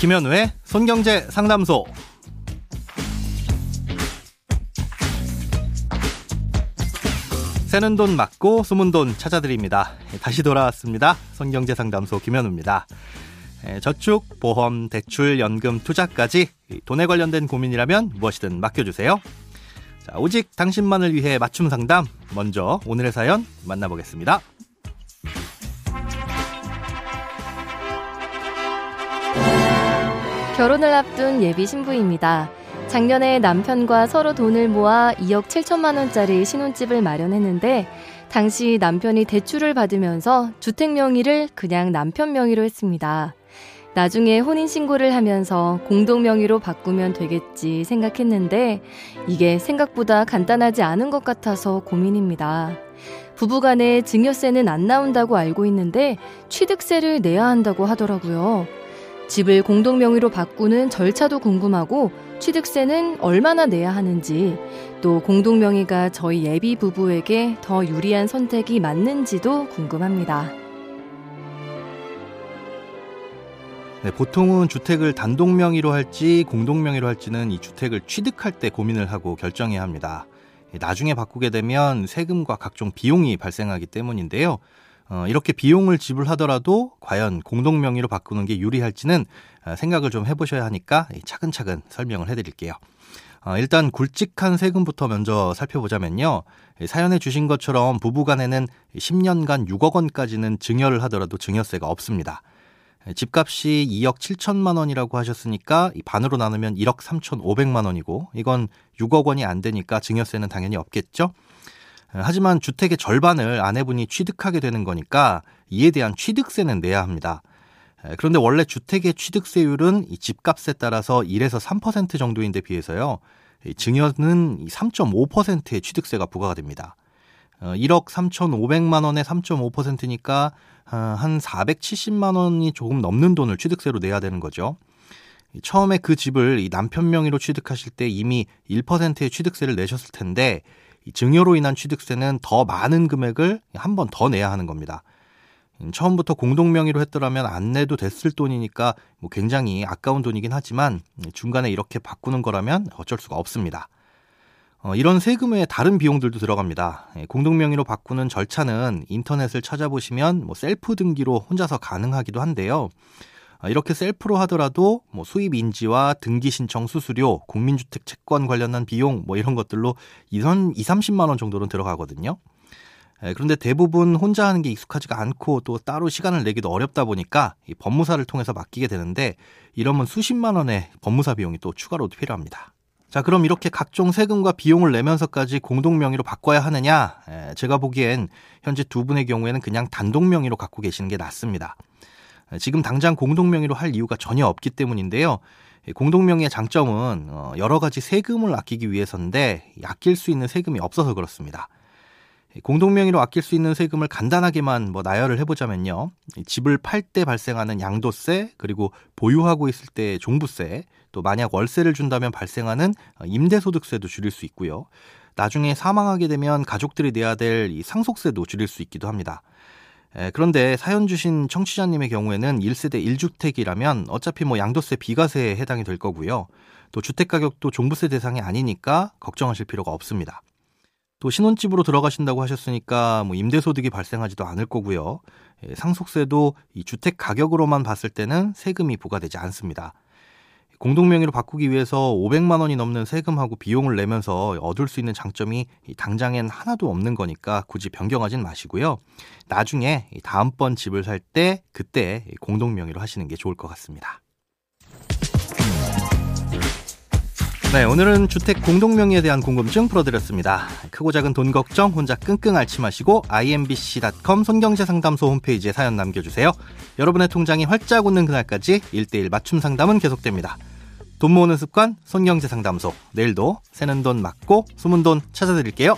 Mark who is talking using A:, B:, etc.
A: 김현우의 손경제 상담소. 새는 돈 맞고 숨은 돈 찾아드립니다. 다시 돌아왔습니다. 손경제 상담소 김현우입니다. 저축, 보험, 대출, 연금, 투자까지 돈에 관련된 고민이라면 무엇이든 맡겨주세요. 자, 오직 당신만을 위해 맞춤 상담. 먼저 오늘의 사연 만나보겠습니다.
B: 결혼을 앞둔 예비 신부입니다. 작년에 남편과 서로 돈을 모아 2억 7천만 원짜리 신혼집을 마련했는데 당시 남편이 대출을 받으면서 주택 명의를 그냥 남편 명의로 했습니다. 나중에 혼인신고를 하면서 공동 명의로 바꾸면 되겠지 생각했는데 이게 생각보다 간단하지 않은 것 같아서 고민입니다. 부부간에 증여세는 안 나온다고 알고 있는데 취득세를 내야 한다고 하더라고요. 집을 공동 명의로 바꾸는 절차도 궁금하고 취득세는 얼마나 내야 하는지 또 공동 명의가 저희 예비 부부에게 더 유리한 선택이 맞는지도 궁금합니다.
A: 네, 보통은 주택을 단독 명의로 할지 공동 명의로 할지는 이 주택을 취득할 때 고민을 하고 결정해야 합니다. 나중에 바꾸게 되면 세금과 각종 비용이 발생하기 때문인데요. 어, 이렇게 비용을 지불하더라도 과연 공동 명의로 바꾸는 게 유리할지는 어, 생각을 좀 해보셔야 하니까 차근차근 설명을 해드릴게요. 어, 일단 굵직한 세금부터 먼저 살펴보자면요. 사연에 주신 것처럼 부부간에는 10년간 6억 원까지는 증여를 하더라도 증여세가 없습니다. 집값이 2억 7천만 원이라고 하셨으니까 반으로 나누면 1억 3천 5백만 원이고 이건 6억 원이 안 되니까 증여세는 당연히 없겠죠. 하지만 주택의 절반을 아내분이 취득하게 되는 거니까 이에 대한 취득세는 내야 합니다. 그런데 원래 주택의 취득세율은 집값에 따라서 1에서 3% 정도인데 비해서요. 증여는 3.5%의 취득세가 부과가 됩니다. 1억 어, 3,500만 원에 3.5%니까 어, 한 470만 원이 조금 넘는 돈을 취득세로 내야 되는 거죠. 처음에 그 집을 남편 명의로 취득하실 때 이미 1%의 취득세를 내셨을 텐데 증여로 인한 취득세는 더 많은 금액을 한 번 더 내야 하는 겁니다. 처음부터 공동 명의로 했더라면 안 내도 됐을 돈이니까 뭐 굉장히 아까운 돈이긴 하지만 중간에 이렇게 바꾸는 거라면 어쩔 수가 없습니다. 어, 이런 세금 외에 다른 비용들도 들어갑니다. 예, 공동 명의로 바꾸는 절차는 인터넷을 찾아보시면 뭐 셀프 등기로 혼자서 가능하기도 한데요. 아, 이렇게 셀프로 하더라도 뭐 수입 인지와 등기 신청 수수료, 국민주택 채권 관련한 비용 뭐 이런 것들로 2, 30만 원 정도는 들어가거든요. 예, 그런데 대부분 혼자 하는 게 익숙하지가 않고 또 따로 시간을 내기도 어렵다 보니까 이 법무사를 통해서 맡기게 되는데 이러면 수십만 원의 법무사 비용이 또 추가로 필요합니다. 자, 그럼 이렇게 각종 세금과 비용을 내면서까지 공동 명의로 바꿔야 하느냐? 예, 제가 보기엔 현재 두 분의 경우에는 그냥 단독 명의로 갖고 계시는 게 낫습니다. 지금 당장 공동명의로 할 이유가 전혀 없기 때문인데요. 공동명의의 장점은 어, 여러 가지 세금을 아끼기 위해서인데 아낄 수 있는 세금이 없어서 그렇습니다. 공동명의로 아낄 수 있는 세금을 간단하게만 뭐 나열을 해보자면요. 집을 팔 때 발생하는 양도세, 그리고 보유하고 있을 때 종부세, 또 만약 월세를 준다면 발생하는 임대소득세도 줄일 수 있고요. 나중에 사망하게 되면 가족들이 내야 될이 상속세도 줄일 수 있기도 합니다. 에, 그런데 사연 주신 청취자님의 경우에는 1세대 1주택이라면 어차피 뭐 양도세 비과세에 해당이 될 거고요. 또 주택 가격도 종부세 대상이 아니니까 걱정하실 필요가 없습니다. 또 신혼집으로 들어가신다고 하셨으니까 뭐 임대소득이 발생하지도 않을 거고요. 에, 상속세도 이 주택 가격으로만 봤을 때는 세금이 부과되지 않습니다. 공동명의로 바꾸기 위해서 500만 원이 넘는 세금하고 비용을 내면서 얻을 수 있는 장점이 당장엔 하나도 없는 거니까 굳이 변경하진 마시고요. 나중에 다음번 집을 살 때 그때 공동명의로 하시는 게 좋을 것 같습니다. 네, 오늘은 주택 공동명의에 대한 궁금증 풀어드렸습니다. 크고 작은 돈 걱정 혼자 끙끙 앓지 마시고 imbc.com 손경제상담소 홈페이지에 사연 남겨주세요. 여러분의 통장이 활짝 웃는 그날까지 1대1 맞춤 상담은 계속됩니다. 돈 모으는 습관 손경제상담소 내일도 새는 돈 맞고 숨은 돈 찾아드릴게요.